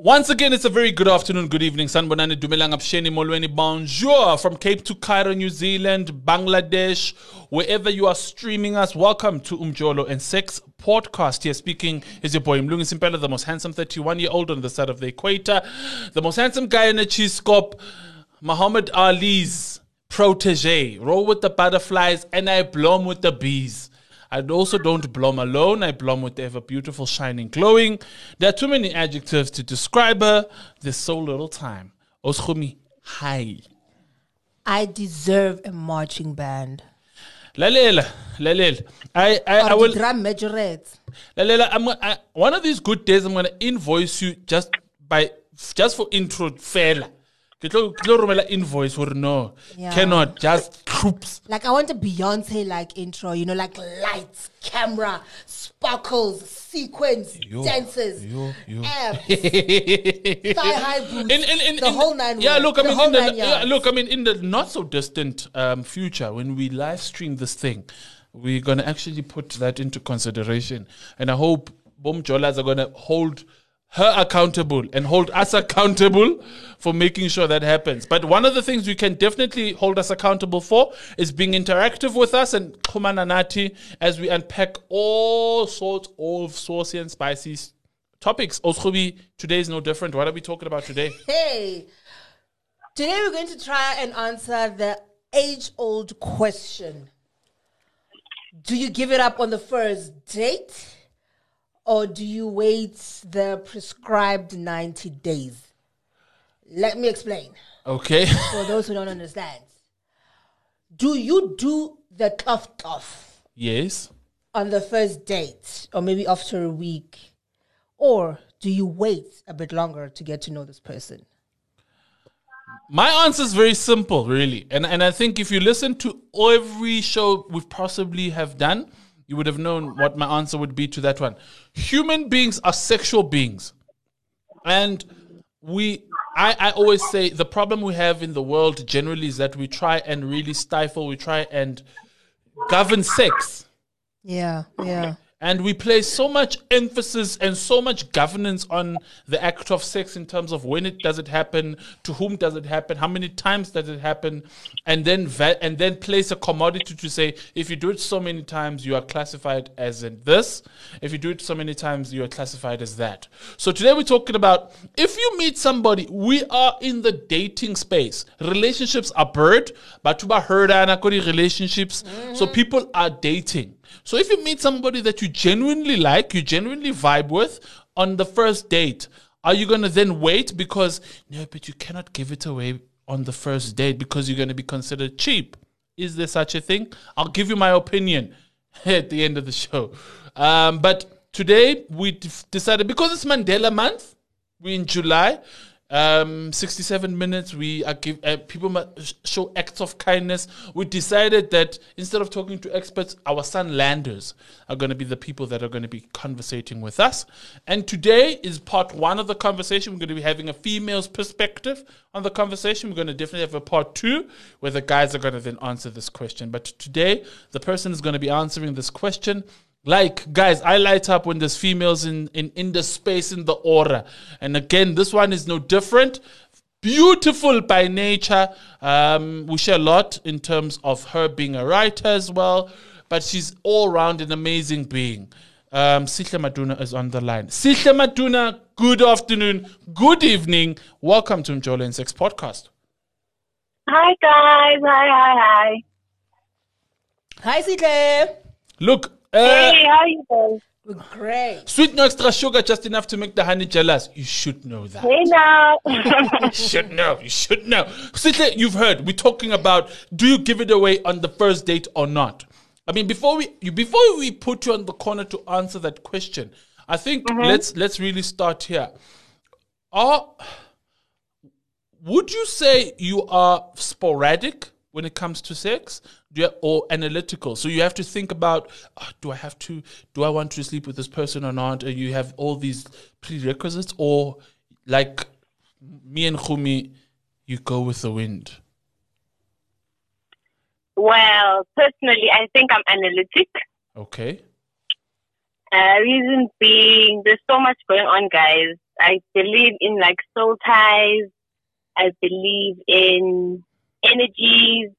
Once again, it's a very good afternoon, good evening. Sanbonani Dumelang Apsheni Molweni. Bonjour from Cape to Cairo, New Zealand, Bangladesh, wherever you are streaming us. Welcome to Umjolo and Sex podcast. Here speaking is your boy Mlungi Simpela, the most handsome 31 year old on the side of the equator, the most handsome guy in a cheese scope, Muhammad Ali's protege. Roll with the butterflies and I bloom with the bees. I also don't bloom alone. I bloom with ever beautiful, shining, glowing. There are too many adjectives to describe her. There's so little time. Oschumi, hi. I deserve a marching band. Lalela, Lalela. I, I, I will. drum majorette. Lalela, I'm gonna, I, one of these good days, I'm going to invoice you just by just for intro, fella. Ke tlo ke tlo romela invoice for no. Yeah. Cannot just troops. Like I want a Beyonce like intro, you know, like lights, camera, sparkles, sequence, Yo, dances, yo, yo. abs, thigh high boots, in, in, in, the in- whole nine. Yeah, look, I mean, in the, yeah, look, I mean, in the not so distant um, future, when we live stream this thing, we're gonna actually put that into consideration, and I hope Bom Jolas are gonna hold her accountable and hold us accountable for making sure that happens. But one of the things we can definitely hold us accountable for is being interactive with us and Kumananati as we unpack all sorts of saucy and spicy topics. Oskhubi, today is no different. What are we talking about today? Hey, today we're going to try and answer the age-old question: Do you give it up on the first date, or do you wait the prescribed ninety days? Let me explain. Okay. For those who don't understand, do you do the tough tough yes. on the first date, or maybe after a week, or do you wait a bit longer to get to know this person? My answer is very simple, really. And and I think if you listen to every show we possibly have done, you would have known what my answer would be to that one. Human beings are sexual beings. And we I, I always say the problem we have in the world generally is that we try and really stifle, we try and govern sex. Yeah, yeah. And we place so much emphasis and so much governance on the act of sex in terms of when it does it happen, to whom does it happen, how many times does it happen, and then va- and then place a commodity to say if you do it so many times you are classified as in this, if you do it so many times you are classified as that. So today we're talking about if you meet somebody, we are in the dating space. Relationships are bird, but relationships. So mm-hmm. people are dating. So if you meet somebody that you genuinely like, you genuinely vibe with on the first date, are you going to then wait because no, but you cannot give it away on the first date because you're going to be considered cheap? Is there such a thing? I'll give you my opinion at the end of the show. Um, but today we decided because it's Mandela month, we're in July. Um, 67 minutes. We are give uh, people must show acts of kindness. We decided that instead of talking to experts, our Sunlanders are going to be the people that are going to be conversating with us. And today is part one of the conversation. We're going to be having a female's perspective on the conversation. We're going to definitely have a part two where the guys are going to then answer this question. But today, the person is going to be answering this question like guys, I light up when there's females in, in in the space in the aura. And again, this one is no different. Beautiful by nature. Um, we share a lot in terms of her being a writer as well, but she's all round an amazing being. Um, Sihle Maduna is on the line. Sihle Maduna, good afternoon, good evening. Welcome to Mjolo and Sex Podcast. Hi guys, hi, hi, hi. Hi, Sihle. Look, uh, Hey, how you guys? We're great. sweet no extra sugar, just enough to make the honey jealous. You should know that. Hey now. You should know. You should know. Sihle, you've heard. We're talking about do you give it away on the first date or not? I mean, before we you, before we put you on the corner to answer that question, I think let's let's really start here. Are would you say you are sporadic when it comes to sex do you, or analytical so you have to think about "Ah, do i have to do i want to sleep with this person or not or you have all these prerequisites or like me and Khumi, you go with the wind well, personally, I think I'm analytic. okay Uh, reason being, there's so much going on, guys. I believe in like soul ties. I believe in energies.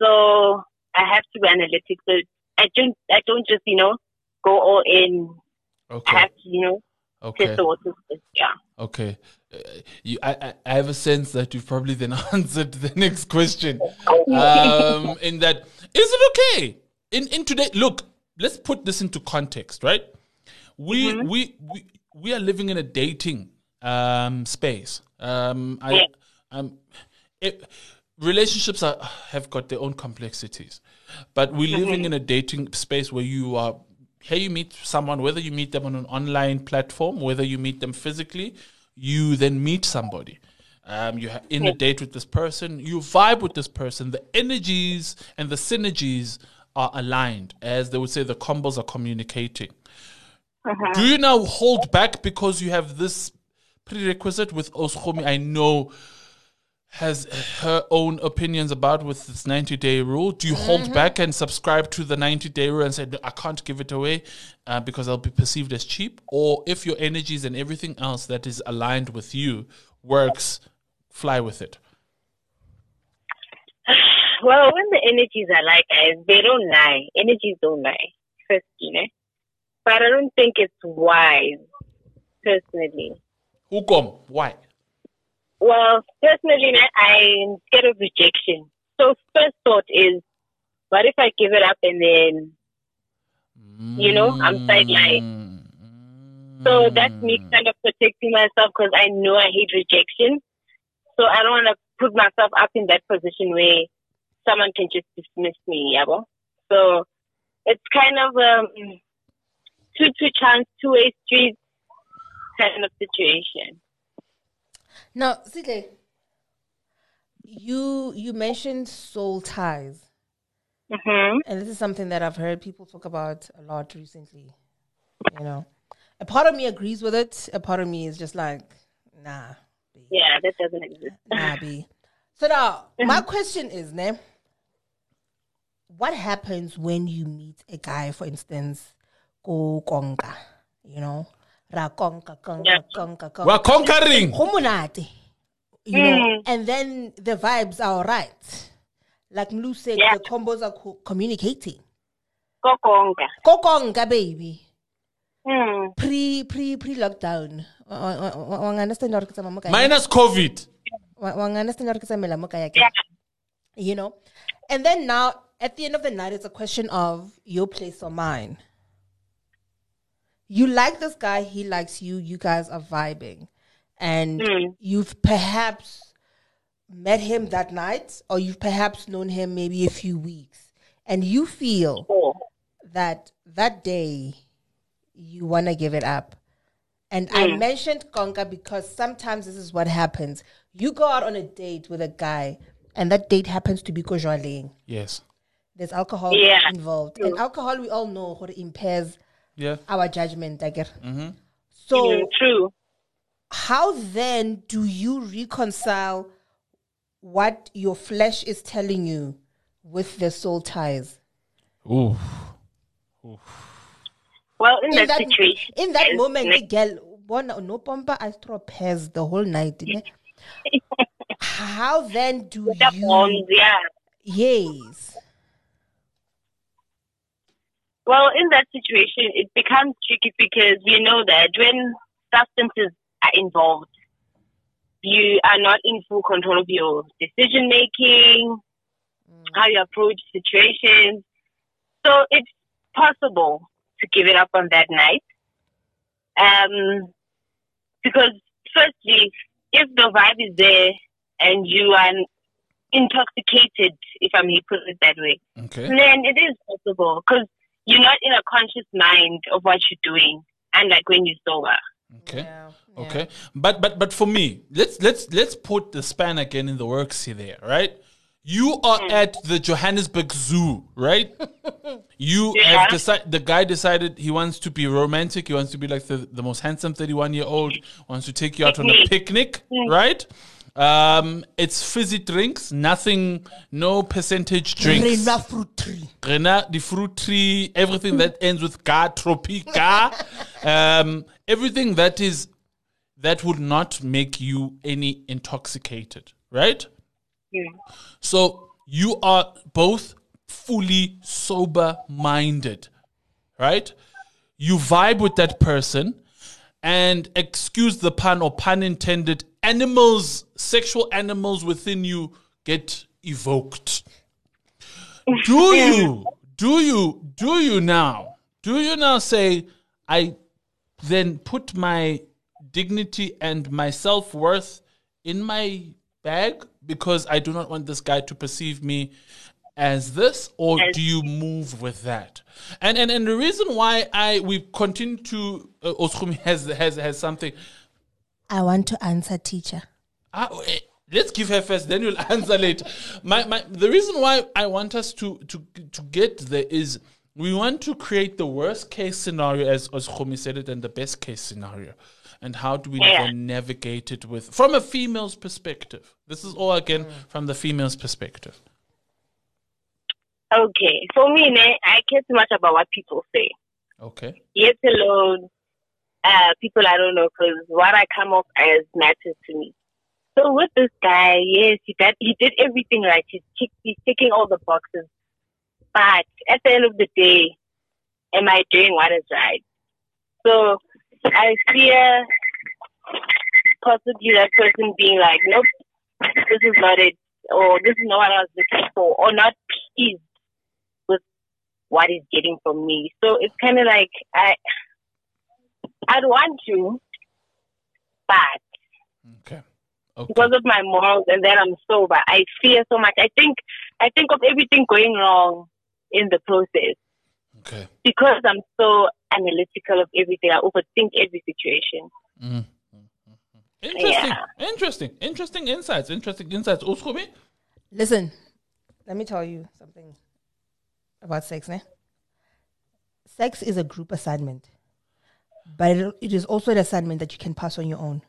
So I have to be analytic. So I don't, I don't just, you know, go all in. Okay. I have to, you know, Okay. test the waters. Yeah. Okay. Uh, you, I, I- I have a sense that you've probably then answered the next question. Um, in that, is it okay? In in today, look, let's put this into context, right? We we we we are living in a dating um, space. Um, I Yeah. um, it, relationships are, have got their own complexities, but we're living in a dating space where you are here. You meet someone, whether you meet them on an online platform, whether you meet them physically, you then meet somebody. Um, you ha- in a date with this person, you vibe with this person. The energies and the synergies are aligned, as they would say. The combos are communicating. Do you now hold back because you have this prerequisite with Oskomi? I know has her own opinions about with this 90 day rule. Do you hold back and subscribe to the 90 day rule and say, "No, I can't give it away uh, because I'll be perceived as cheap? Or if your energies and everything else that is aligned with you works, fly with it? Well, when the energies are like, guys, they don't lie. Energies don't lie. First, you know. But I don't think it's wise, personally. Hukom, why? Well, personally, I'm scared of rejection. So first thought is, what if I give it up and then, you know, I'm sidelined? So that's me kind of protecting myself because I know I hate rejection. So I don't want to put myself up in that position where someone can just dismiss me, yabo. So it's kind of um two two chance, two way street kind of situation. Now, Sihle, you you mentioned soul ties, hmm and this is something that I've heard people talk about a lot recently. You know, a part of me agrees with it. A part of me is just like, nah, B, Yeah, that doesn't exist. nah, B. So now, my question is, ne, what happens when you meet a guy, for instance, go konka, you know, ra konka, konka, Yeah. konka, konka. We're conquering. Go monate, you know, and then the vibes are all right. Like Mlu said, Yeah. the combos are co- communicating. Go conga. Go konka, baby. Mm. Pre pre pre lockdown. Minus COVID. Wa- wa understand hore ke tsamaya mo kae ke? Yeah. you know and then now at the end of the night it's a question of your place or mine you like this guy he likes you you guys are vibing and Mm. you've perhaps met him that night or you've perhaps known him maybe a few weeks and you feel Oh. that that day you want to give it up. And I Mm. mentioned Conga because sometimes this is what happens. You go out on a date with a guy, and that date happens to be Kojwaling. Yes. There's alcohol Yeah. involved. And alcohol, we all know, how it impairs Yeah. our judgment. I get. So, Mm, true. how then do you reconcile what your flesh is telling you with the soul ties? Ooh. Well, in, in that, that situation, in that moment, like, the girl bona no pompa I throw pairs the whole night. ne? How then do the you bonds, yeah. yes? Well, in that situation, it becomes tricky because we know that when substances are involved, you are not in full control of your decision making, how you approach situations. So it's possible to give it up on that night. Um, because firstly, if the vibe is there and you are intoxicated, if I may put it that way, Okay. then it is possible because you're not in a conscious mind of what you're doing, unlike when you're sober. Okay. Yeah, Okay. But but but for me, let's let's let's put the span again in the works here there, right? You are hmm. at the Johannesburg Zoo, right? You Yeah. have decided the guy decided he wants to be romantic, he wants to be like the, the most handsome 31 year old, wants to take you out on a picnic, hmm. right? Um, it's fizzy drinks, nothing, no percentage drinks. Rena fruit tree. Rena, the fruit tree, everything that ends with ga, Tropika, um, everything that is that would not make you any intoxicated, right? Yeah. So you are both fully sober minded, right? You vibe with that person, and excuse the pun or pun intended, animals, sexual animals within you get evoked. Do you, do you, do you now, do you now say, I then put my dignity and my self worth in my bag because I do not want this guy to perceive me as this, or As- do you move with that? And and and the reason why I we continue to uh, Oskumi has has has something. I want to answer, teacher. Ah, eh, let's give her first, then you'll answer later. My my the reason why I want us to to to get there is we want to create the worst case scenario as as Khomi said it and the best case scenario. And how do we Yeah. navigate it with from a female's perspective? This is all again from the female's perspective. Okay. For me, ne, I care too much about what people say. Okay. Yet alone, uh, people I don't know, because what I come off as matters to me. So with this guy, yes, he did, he did everything right. He's, he's ticking all the boxes. But at the end of the day, am I doing what is right? So I fear possibly that person being like, nope, this is not it, or this is not what I was looking for, or not pleased what he's getting from me. So it's kind of like I, I'd want to, but Okay. Okay. because of my morals and that I'm sober, I fear so much. I think I think of everything going wrong in the process Okay. because I'm so analytical of everything. I overthink every situation. Mm. Interesting. Yeah. Interesting. Interesting insights. Interesting insights. Oskumi? Listen, let me tell you something about sex, ne? Sex is a group assignment, but it, it is also an assignment that you can pass on your own.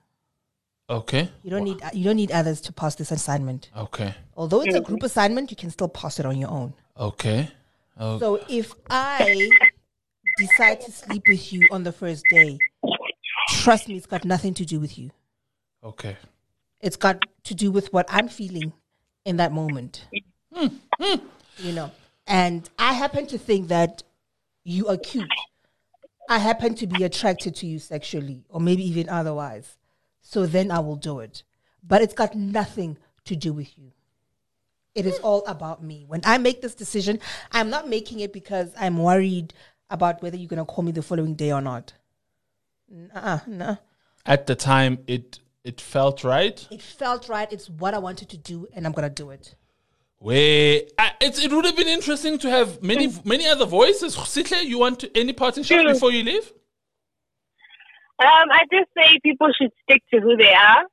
Okay. You don't need you don't need others to pass this assignment. Okay. Although it's a group assignment, you can still pass it on your own. Okay. Oh, So if I decide to sleep with you on the first day, trust me, it's got nothing to do with you. okay. It's got to do with what I'm feeling in that moment. Hmm. Hmm. You know, and I happen to think that you are cute. I happen to be attracted to you sexually, or maybe even otherwise. So then I will do it. But it's got nothing to do with you. It is all about me. When I make this decision, I'm not making it because I'm worried about whether you're going to call me the following day or not. Uh, no. At the time, it it felt right. It felt right. It's what I wanted to do, and I'm going to do it. Where I, it's, it would have been interesting to have many many other voices. Sihle, you want to, any parting Sure. before you leave? Um, I just say people should stick to who they are.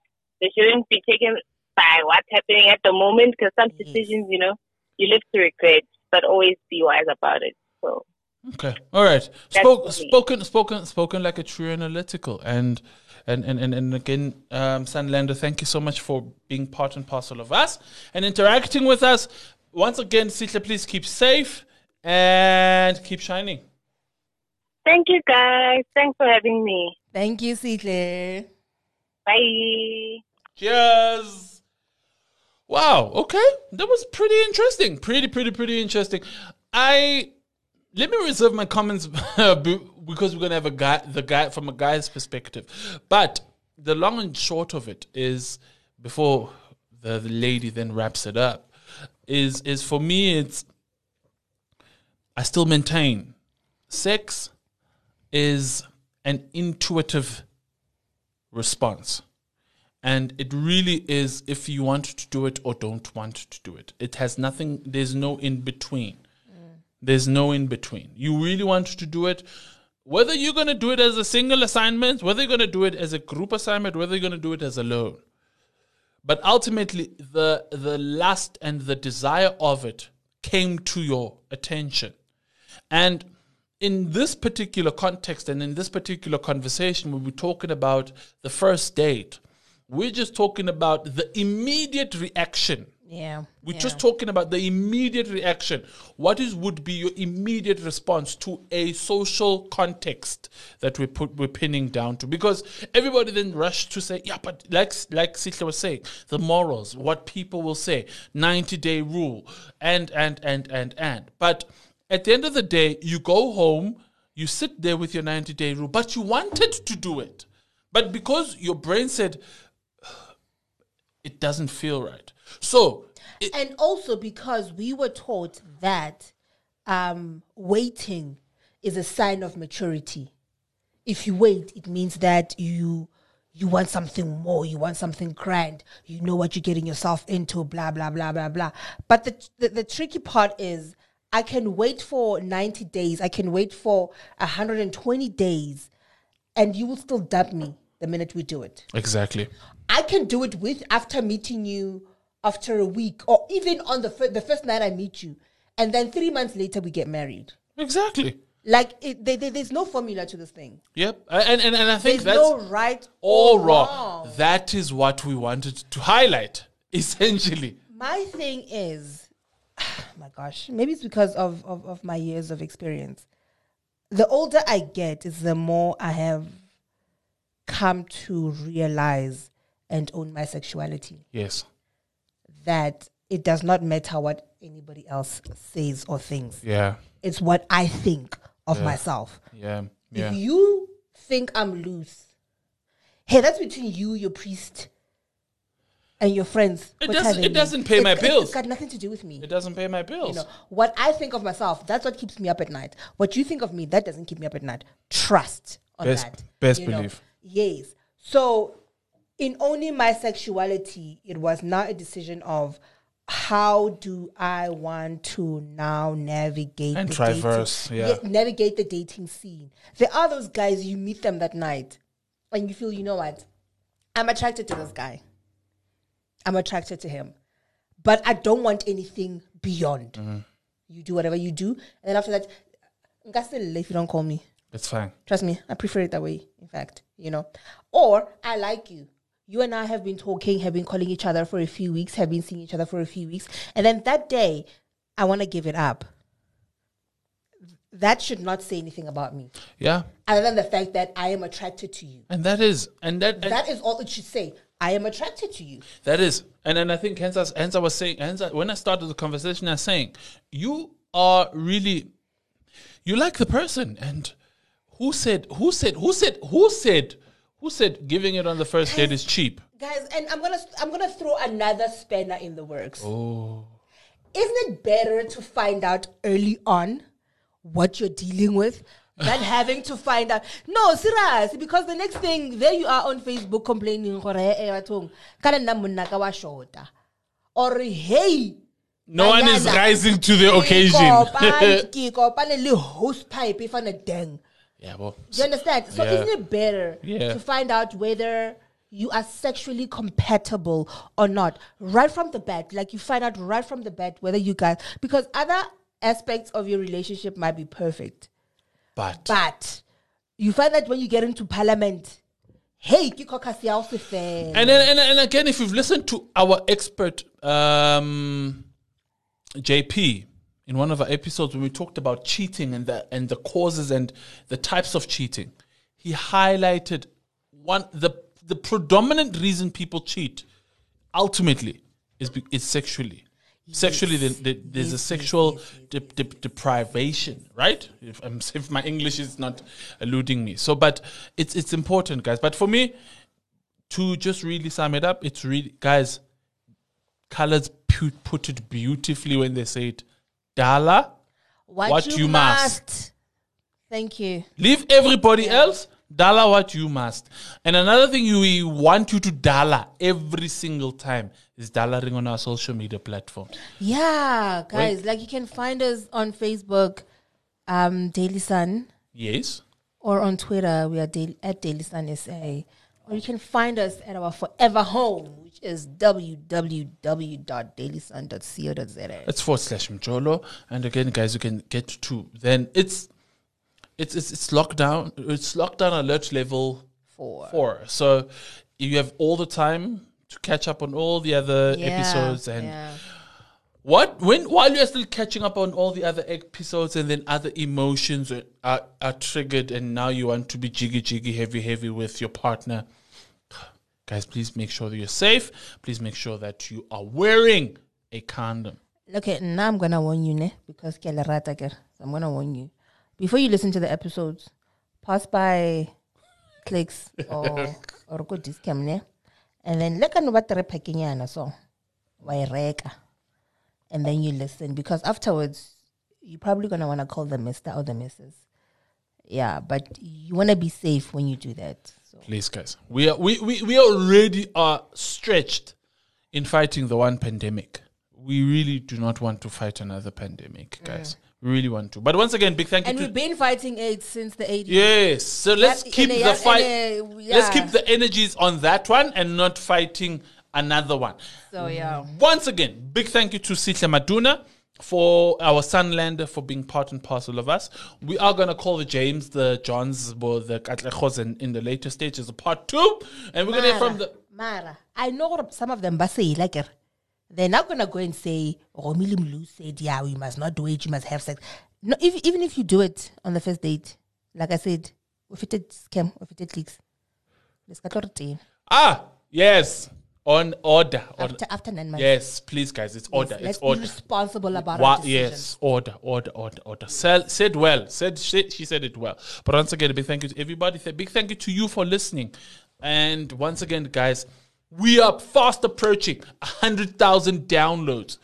They shouldn't be taken by what's happening at the moment because some decisions, you know, you live to regret, but always be wise about it. So Okay. All right. Spoke, spoken, spoken, spoken like a true analytical. And and and and, and again, um, Sunlander, thank you so much for being part and parcel of us and interacting with us. Once again, Sihle, please keep safe and keep shining. thank you guys. Thanks for having me. Thank you, Sihle. Bye. Cheers. Wow. Okay, that was pretty interesting. Pretty, pretty, pretty interesting. I let me reserve my comments be- because we're gonna have a guy, the guy from a guy's perspective. But the long and short of it is, before the, the lady then wraps it up, is is for me it's. I still maintain, sex is an intuitive response. And it really is if you want to do it or don't want to do it. It has nothing, there's no in between. Mm. There's no in between. You really want to do it, whether you're going to do it as a single assignment, whether you're going to do it as a group assignment, whether you're going to do it as alone. But ultimately, the, the lust and the desire of it came to your attention. And in this particular context and in this particular conversation, when we're talking about the first date, We're just talking about the immediate reaction. Yeah. We're yeah. just talking about the immediate reaction. What is would be your immediate response to a social context that we put we're pinning down to? Because everybody then rushed to say, yeah, but like like Sihle was saying, the morals, what people will say, ninety day rule, and and and and and. But at the end of the day, you go home, you sit there with your ninety day rule, but you wanted to do it, but because your brain said it doesn't feel right. So it, and also because we were taught that um, waiting is a sign of maturity. If you wait, it means that you you want something more, you want something grand, you know what you're getting yourself into, blah blah blah blah blah. But the the, the tricky part is I can wait for 90 days, I can wait for 120 days, and you will still dump me the minute we do it. exactly. I can do it with after meeting you after a week or even on the fir- the first night I meet you, and then three months later we get married. Exactly. Like it, there- there- there's no formula to this thing. Yep. And and, and I think There's that's no right or wrong. wrong. That is what we wanted to highlight, essentially. My thing is, oh my gosh, maybe it's because of, of of my years of experience. The older I get, is the more I have come to realize and own my sexuality. Yes. That it does not matter what anybody else says or thinks. Yeah. It's what I think of myself. Yeah. Yeah. If you think I'm loose, hey, that's between you, your priest, and your friends. It doesn't- it doesn't pay my it- bills. It's got nothing to do with me. It doesn't pay my bills. You know what I think of myself. That's what keeps me up at night. What you think of me, that doesn't keep me up at night. Trust on Best- that. best you know. believe. Yes. So, in owning my sexuality, it was not a decision of how do I want to now navigate And the traverse, dating, yeah. navigate the dating scene. There are those guys you meet them that night, and you feel, you know what, I'm attracted to this guy. I'm attracted to him, but I don't want anything beyond. Mm-hmm. You do whatever you do, and then after that, ngasele if you don't call me. It's fine. Trust me, I prefer it that way, in fact, you know. Or I like you. You and I have been talking, have been calling each other for a few weeks, have been seeing each other for a few weeks. And then that day, I want to give it up. That should not say anything about me, Yeah. other than the fact that I am attracted to you. And that is and that and That is all it should say. I am attracted to you. That is, and then I think hence, I- hence I was saying, hence I, when I started the conversation, I was saying, you are really, you like the person, and who said, who said, who said, who said, who said giving it on the first date is cheap? Guys, and I'm gonna I'm gonna throw another spanner in the works. Oh. Isn't it better to find out early on what you're dealing with than having to find out? No, serious, because the next thing there you are on Facebook complaining eh, bathong, ka nna monna ka wa shota. Or hey, No one is rising to the occasion. kopane- ke kopane le hose pipe if a dang. yeah, well, you understand? So Yeah. isn't it better Yeah. to find out whether you are sexually compatible or not right from the bat? Like you find out right from the bat whether you guys because other aspects of your relationship might be perfect, but but you find that when you get into parliament, hey, ke caucus ya ho se fela. and then and, and again, if you've listened to our expert um, JP in one of our episodes when we talked about cheating and the and the causes and the types of cheating, he highlighted one the the predominant reason people cheat ultimately is is sexually. Sexually, the, the, there's a sexual de- de- deprivation, right? If, um, if my English is not eluding me, so but it's it's important, guys. But for me, to just really sum it up, it's really guys. Colors pu- put it beautifully when they say it. Dala, what, what you, you must. must. Thank you. leave everybody else. Dala, what you must. And another thing we want you to dala every single time is dalaring on our social media platforms. Yeah, guys, like you can find us on Facebook, um, Daily Sun. Yes. or on Twitter, we are daily, at Daily Sun SA. Or you can find us at our forever home, which is www.dailysun.co.za. It's forward slash Mjolo. And again, guys, you can get to then it's it's it's, it's lockdown. It's lockdown alert level Four. four. So you have all the time to catch up on all the other Yeah, episodes and yeah. what when while you're still catching up on all the other episodes and then other emotions are, are, are triggered and now you want to be jiggy jiggy heavy heavy with your partner guys please make sure that you're safe please make sure that you are wearing a condom Okay, now I'm gonna warn you, ne? Because ke a ke I'm gonna warn you. Before you listen to the episodes, pass by clicks or or go Dis-Chem ne? And then let no battere packing so why reka. And then you listen because afterwards you're probably gonna wanna call the mister or the missus. Yeah, but you wanna be safe when you do that. So please guys we are we, we, we already are stretched in fighting the one pandemic we really do not want to fight another pandemic guys we really want to but once again big thank you and we've been fighting AIDS since the 80s. Yes. So let's That- keep a- the fight. a- Let's keep the energies on that one and not fighting another one. So yeah. Once again, big thank you to Sihle Maduna for our Sunlander for being part and parcel of us. We are gonna call the James, the Johns, or the Katlechos in, in the later stages of part two, and we're gonna hear from the. Mara, I know some of them but say like er, they're not gonna go and say Romili Mlu said, Yeah, we must not do it, you must have sex. No, if, even if you do it on the first date, like I said, if it did scam, if it did leaks, it Ah, yes, on order. order. after after nine months. Yes, please, guys, it's order. Let's it's be order. responsible about Wa- decisions. yes, order, order, order, order. Sel- said well. Said she, she said it well. But once again, a big thank you to everybody. A big thank you to you for listening. And once again, guys, we are fast approaching hundred thousand downloads.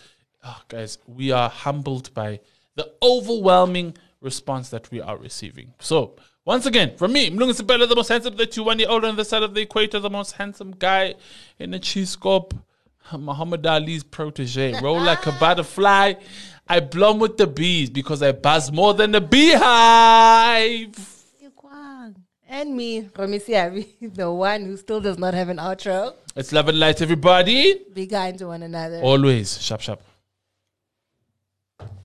Oh, guys, we are humbled by the overwhelming response that we are receiving. So. Once again, from me, Mlungu Sibela, the most handsome, the two one year old on the side of the equator, the most handsome guy in the cheese scope. Muhammad Ali's protege. Roll like a butterfly. I blum with the bees because I buzz more than a beehive. And me, Romisi the one who still does not have an outro. It's love and light, everybody. Be kind to one another. Always. Sharp, sharp.